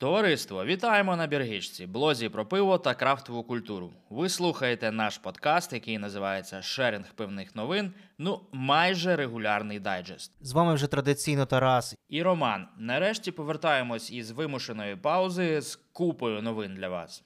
Товариство, вітаємо на Біргичці, блозі про пиво та крафтову культуру. Ви слухаєте наш подкаст, який називається Шерінг пивних новин. Ну, майже регулярний дайджест. З вами вже традиційно Тарас. І Роман. Нарешті повертаємось із вимушеної паузи з купою новин для вас.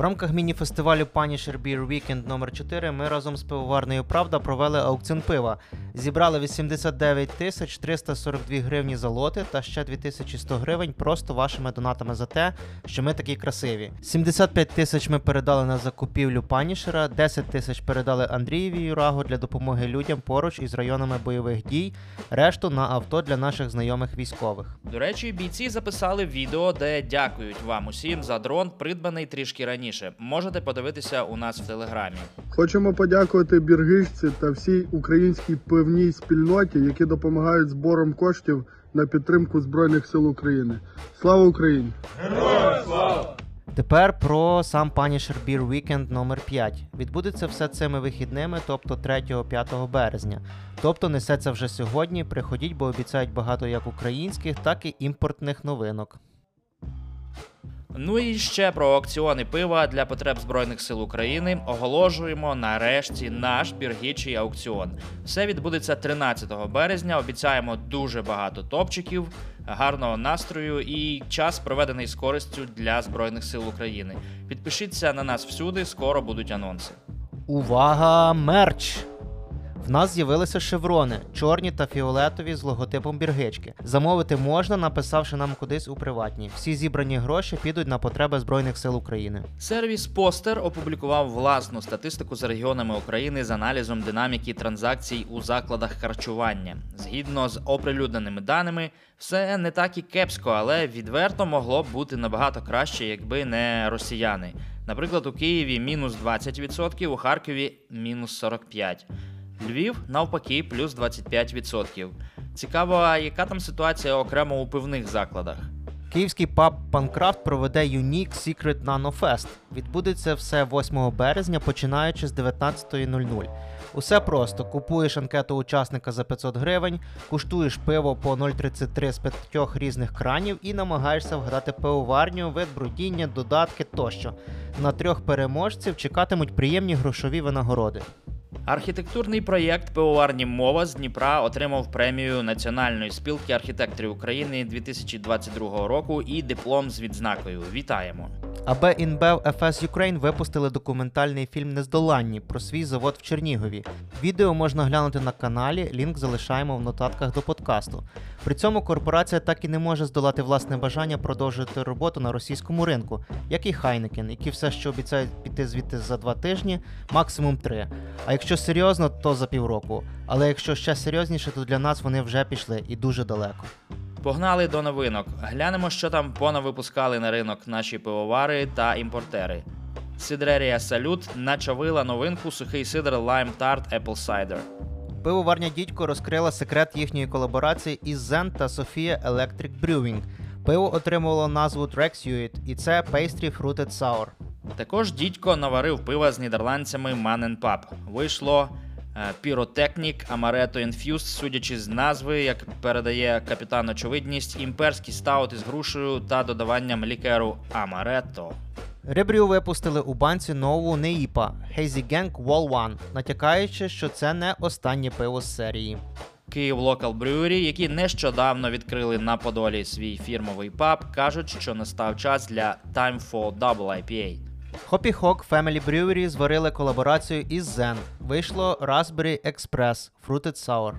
В рамках міні-фестивалю Punisher Beer Weekend номер 4 ми разом з пивоварною Правда провели аукціон пива. Зібрали 89 тисяч 342 гривні за лоти та ще 2100 гривень просто вашими донатами за те, що ми такі красиві. 75 тисяч ми передали на закупівлю Панішера, 10 тисяч передали Андрієві Юрагу для допомоги людям поруч із районами бойових дій, решту на авто для наших знайомих військових. До речі, бійці записали відео, де дякують вам усім за дрон, придбаний трішки раніше. Можете подивитися у нас в телеграмі. Хочемо подякувати біргичці та всій українській пивній спільноті, які допомагають збором коштів на підтримку Збройних сил України. Слава Україні! Героям Тепер про сам Punisher Beer Weekend номер 5 Відбудеться все цими вихідними, тобто 3-5 березня. Тобто несеться вже сьогодні. Приходіть, бо обіцяють багато як українських, так і імпортних новинок. Ну і ще про аукціони пива для потреб Збройних сил України оголошуємо нарешті наш біргічий аукціон. Все відбудеться 13 березня. Обіцяємо дуже багато топчиків, гарного настрою і час проведений з користю для Збройних сил України. Підпишіться на нас всюди, скоро будуть анонси. Увага! Мерч! В нас з'явилися шеврони, чорні та фіолетові з логотипом біргички. Замовити можна, написавши нам кудись у приватні. Всі зібрані гроші підуть на потреби Збройних сил України. Сервіс Постер опублікував власну статистику з регіонами України з аналізом динаміки транзакцій у закладах харчування. Згідно з оприлюдненими даними, все не так і кепсько, але відверто могло б бути набагато краще, якби не росіяни. Наприклад, у Києві мінус 20%, у Харкові мінус 45%. Львів навпаки, плюс 25%. Цікаво, яка там ситуація окремо у пивних закладах? Київський паб Панкрафт проведе Unique Secret Nano Fest. Відбудеться все 8 березня, починаючи з 19.00. Усе просто: купуєш анкету учасника за 500 гривень, куштуєш пиво по 0,33 з п'ятьох різних кранів і намагаєшся вгадати пивоварню, вид брудіння, додатки тощо. На трьох переможців чекатимуть приємні грошові винагороди. Архітектурний проєкт пивоварні мова з Дніпра отримав премію Національної спілки архітекторів України 2022 року і диплом з відзнакою. Вітаємо! АБ InBev FS Ukraine випустили документальний фільм Нездоланні про свій завод в Чернігові. Відео можна глянути на каналі, лінк залишаємо в нотатках до подкасту. При цьому корпорація так і не може здолати власне бажання продовжити роботу на російському ринку, як і Хайнекен, які все ще обіцяють піти звідти за два тижні, максимум три. А якщо серйозно, то за півроку. Але якщо ще серйозніше, то для нас вони вже пішли і дуже далеко. Погнали до новинок. Глянемо, що там понавипускали на ринок наші пивовари та імпортери. Сидрерія Салют начавила новинку сухий сидр Lime Tart Apple Cider. Пивоварня Дідько розкрила секрет їхньої колаборації із Zen та Sophia Electric Brewing. Пиво отримувало назву Trexuit, і це Pastry Fruited Sour. Також дідько наварив пива з нідерландцями Man Pub. Вийшло Піротехнік Amaretto Infused, судячи з назви, як передає капітан очевидність, імперський стаут із грушею та додаванням лікеру Amaretto. Ребрю випустили у банці нову неїпа Hazy Gang Wall One, натякаючи, що це не останнє пиво з серії. Київ Local Brewery, які нещодавно відкрили на Подолі свій фірмовий паб, кажуть, що настав час для Time for Double IPA. Hoppy Hawk Family Brewery зварили колаборацію із Zen. Вийшло Raspberry Express Fruited Sour.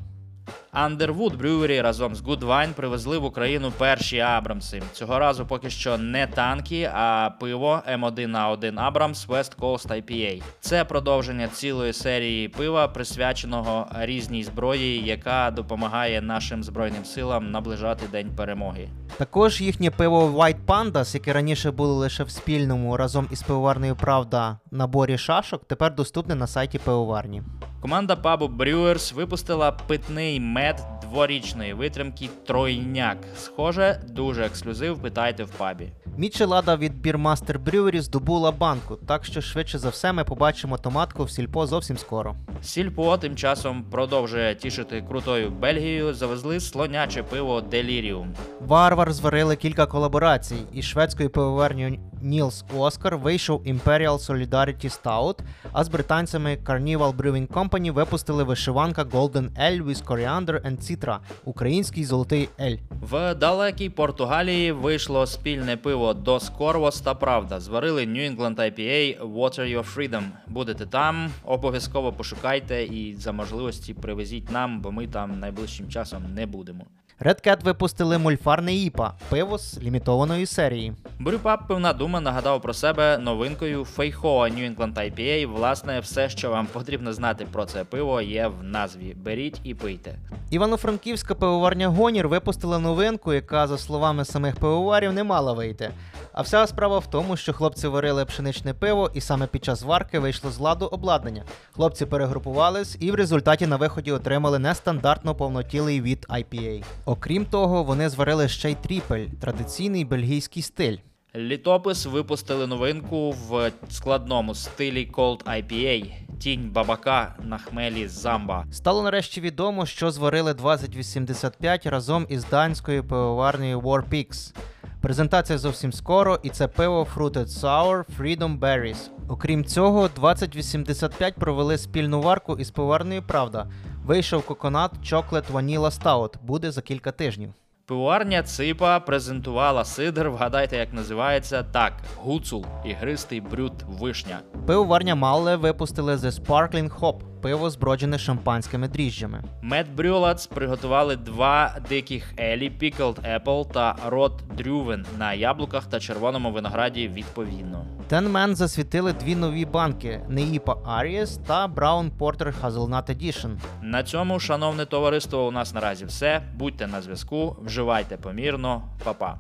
Underwood Brewery разом з Good Wine привезли в Україну перші Абрамси. Цього разу поки що не танки, а пиво М1 на 1 Abrams West Coast IPA. Це продовження цілої серії пива, присвяченого різній зброї, яка допомагає нашим збройним силам наближати день перемоги. Також їхнє пиво White Pandas, яке раніше було лише в спільному разом із пивоварною Правда наборі шашок, тепер доступне на сайті пивоварні. Команда пабу Brewers випустила питний мед дворічної витримки тройняк. Схоже, дуже ексклюзив. Питайте в пабі. Мічелада від Beermaster Brewery здобула банку, так що швидше за все ми побачимо томатку в сільпо зовсім скоро. Сільпо тим часом продовжує тішити крутою Бельгією. Завезли слоняче пиво Деліріум. Варвар зварили кілька колаборацій. Із шведською пивоварнею Нілс Оскар вийшов Imperial Solidarity Stout, а з британцями Carnival Brewing Company випустили вишиванка Golden Ale with Coriander and Citra – український золотий ель. В далекій Португалії вийшло спільне пиво Dos Corvos та Правда. Зварили New England IPA Water Your Freedom. Будете там, обов'язково пошукайте і за можливості привезіть нам, бо ми там найближчим часом не будемо. Red Cat випустили мульфарне ІПА – пиво з лімітованої серії. Брюпап пивна дума нагадав про себе новинкою Фейхоа New England IPA. Власне, все, що вам потрібно знати про це пиво, є в назві. Беріть і пийте. Івано-Франківська пивоварня Гонір випустила новинку, яка, за словами самих пивоварів, не мала вийти. А вся справа в тому, що хлопці варили пшеничне пиво, і саме під час варки вийшло з ладу обладнання. Хлопці перегрупувались і в результаті на виході отримали нестандартно повнотілий від IPA. Окрім того, вони зварили ще й тріпель традиційний бельгійський стиль. Літопис випустили новинку в складному стилі Cold IPA. Тінь бабака на хмелі замба. Стало нарешті відомо, що зварили 2085 разом із данською пивоварнею Warpix. Презентація зовсім скоро, і це пиво Fruited Sour Freedom Berries. Окрім цього, 2085 провели спільну варку із пивоварнею Правда. Вийшов коконат Chocolate Vanilla Stout. Буде за кілька тижнів. Пивоварня Ципа презентувала сидр. Вгадайте, як називається так: гуцул, ігристий брют вишня. Пивоварня Малле випустили The Sparkling Hop – пиво зброджене шампанськими дріжджами. Мед Брюлац приготували два диких елі Pickled Apple та Рот Дрювен на яблуках та червоному винограді відповідно. Man засвітили дві нові банки Неїпа Арієс та Brown Porter Hazelnut Edition. На цьому, шановне товариство, у нас наразі все. Будьте на зв'язку, вживайте помірно, Па-па.